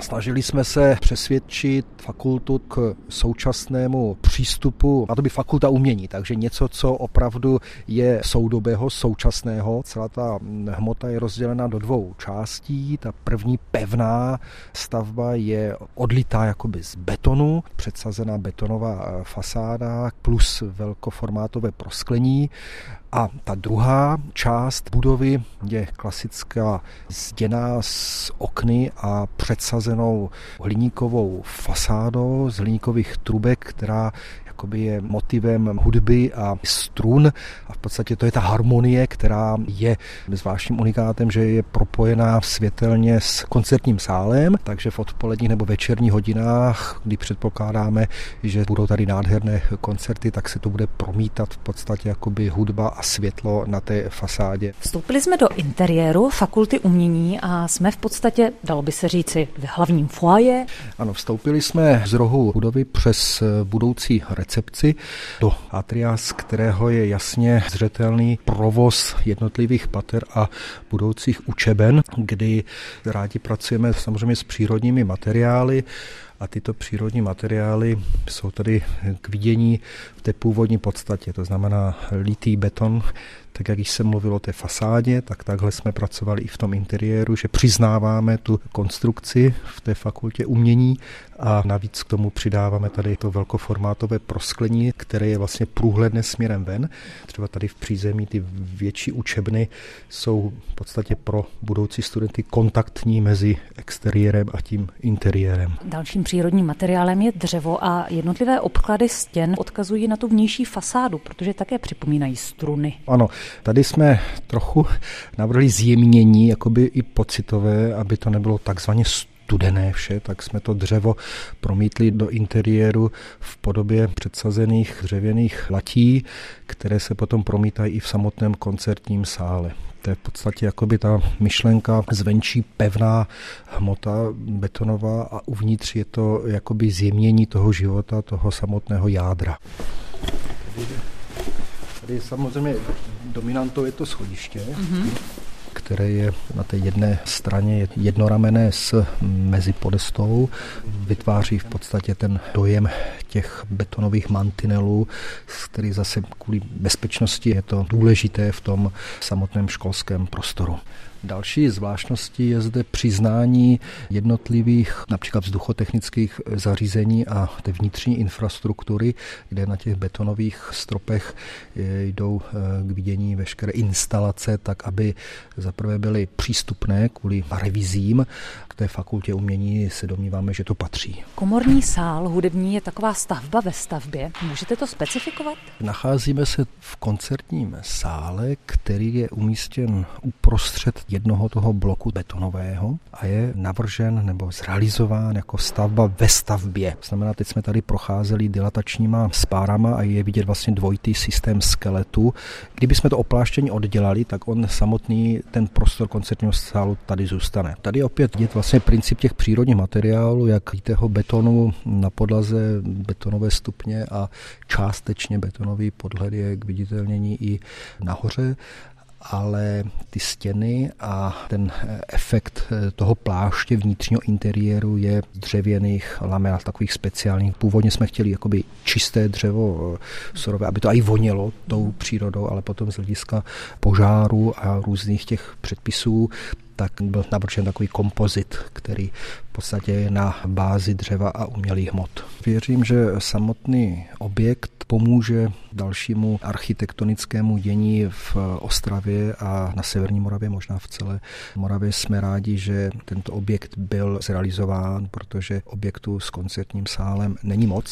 Snažili jsme se přesvědčit fakultu k současnému přístupu, a to by fakulta umění, takže něco, co opravdu je soudobého, současného. Celá ta hmota je rozdělena do dvou částí. Ta první pevná stavba je odlitá jakoby z betonu, předsazená betonová fasáda plus velkoformátové prosklení a ta druhá část budovy je klasická zděná s okny a předsazenou hliníkovou fasádou z hliníkových trubek, která jakoby je motivem hudby a strun a v podstatě to je ta harmonie, která je zvláštním unikátem, že je propojená světelně s koncertním sálem, takže v odpoledních nebo večerních hodinách, kdy předpokládáme, že budou tady nádherné koncerty, tak se to bude promítat v podstatě jakoby hudba a světlo na té fasádě. Vstoupili jsme do interiéru fakulty umění a jsme v podstatě, dalo by se říci, v hlavním foaje. Ano, vstoupili jsme z rohu budovy přes budoucí recepci do atria, z kterého je jasně zřetelný provoz jednotlivých pater a budoucích učeben, kdy rádi pracujeme samozřejmě s přírodními materiály, a tyto přírodní materiály jsou tady k vidění v té původní podstatě, to znamená litý beton, tak jak již jsem mluvil o té fasádě, tak takhle jsme pracovali i v tom interiéru, že přiznáváme tu konstrukci v té fakultě umění a navíc k tomu přidáváme tady to velkoformátové prosklení, které je vlastně průhledné směrem ven. Třeba tady v přízemí ty větší učebny jsou v podstatě pro budoucí studenty kontaktní mezi exteriérem a tím interiérem. Dalším přírodním materiálem je dřevo a jednotlivé obklady stěn odkazují na tu vnější fasádu, protože také připomínají struny. Ano, tady jsme trochu navrhli zjemnění, jakoby i pocitové, aby to nebylo takzvaně studené vše, tak jsme to dřevo promítli do interiéru v podobě předsazených dřevěných latí, které se potom promítají i v samotném koncertním sále. To je v podstatě jakoby ta myšlenka zvenčí pevná hmota betonová a uvnitř je to jakoby zjemnění toho života, toho samotného jádra. Tady samozřejmě dominantou je to schodiště. Mm-hmm které je na té jedné straně jednoramené s mezipodestou, vytváří v podstatě ten dojem těch betonových mantinelů, který zase kvůli bezpečnosti je to důležité v tom samotném školském prostoru. Další zvláštností je zde přiznání jednotlivých například vzduchotechnických zařízení a té vnitřní infrastruktury, kde na těch betonových stropech jdou eh, k vidění veškeré instalace, tak aby zaprvé byly přístupné kvůli revizím. K té fakultě umění se domníváme, že to patří. Komorní sál hudební je taková stavba ve stavbě. Můžete to specifikovat? Nacházíme se v koncertním sále, který je umístěn uprostřed jednoho toho bloku betonového a je navržen nebo zrealizován jako stavba ve stavbě. Znamená, teď jsme tady procházeli dilatačníma spárama a je vidět vlastně dvojitý systém skeletu. Kdyby jsme to opláštění oddělali, tak on samotný, ten prostor koncertního sálu tady zůstane. Tady opět je vlastně princip těch přírodních materiálů, jak toho betonu na podlaze betonové stupně a částečně betonový podhled je k viditelnění i nahoře ale ty stěny a ten efekt toho pláště vnitřního interiéru je dřevěných lamel, takových speciálních. Původně jsme chtěli jakoby čisté dřevo surové, aby to i vonělo tou přírodou, ale potom z hlediska požáru a různých těch předpisů tak byl navržen takový kompozit, který v podstatě je na bázi dřeva a umělých hmot. Věřím, že samotný objekt pomůže dalšímu architektonickému dění v Ostravě a na Severní Moravě, možná v celé Moravě. Jsme rádi, že tento objekt byl zrealizován, protože objektů s koncertním sálem není moc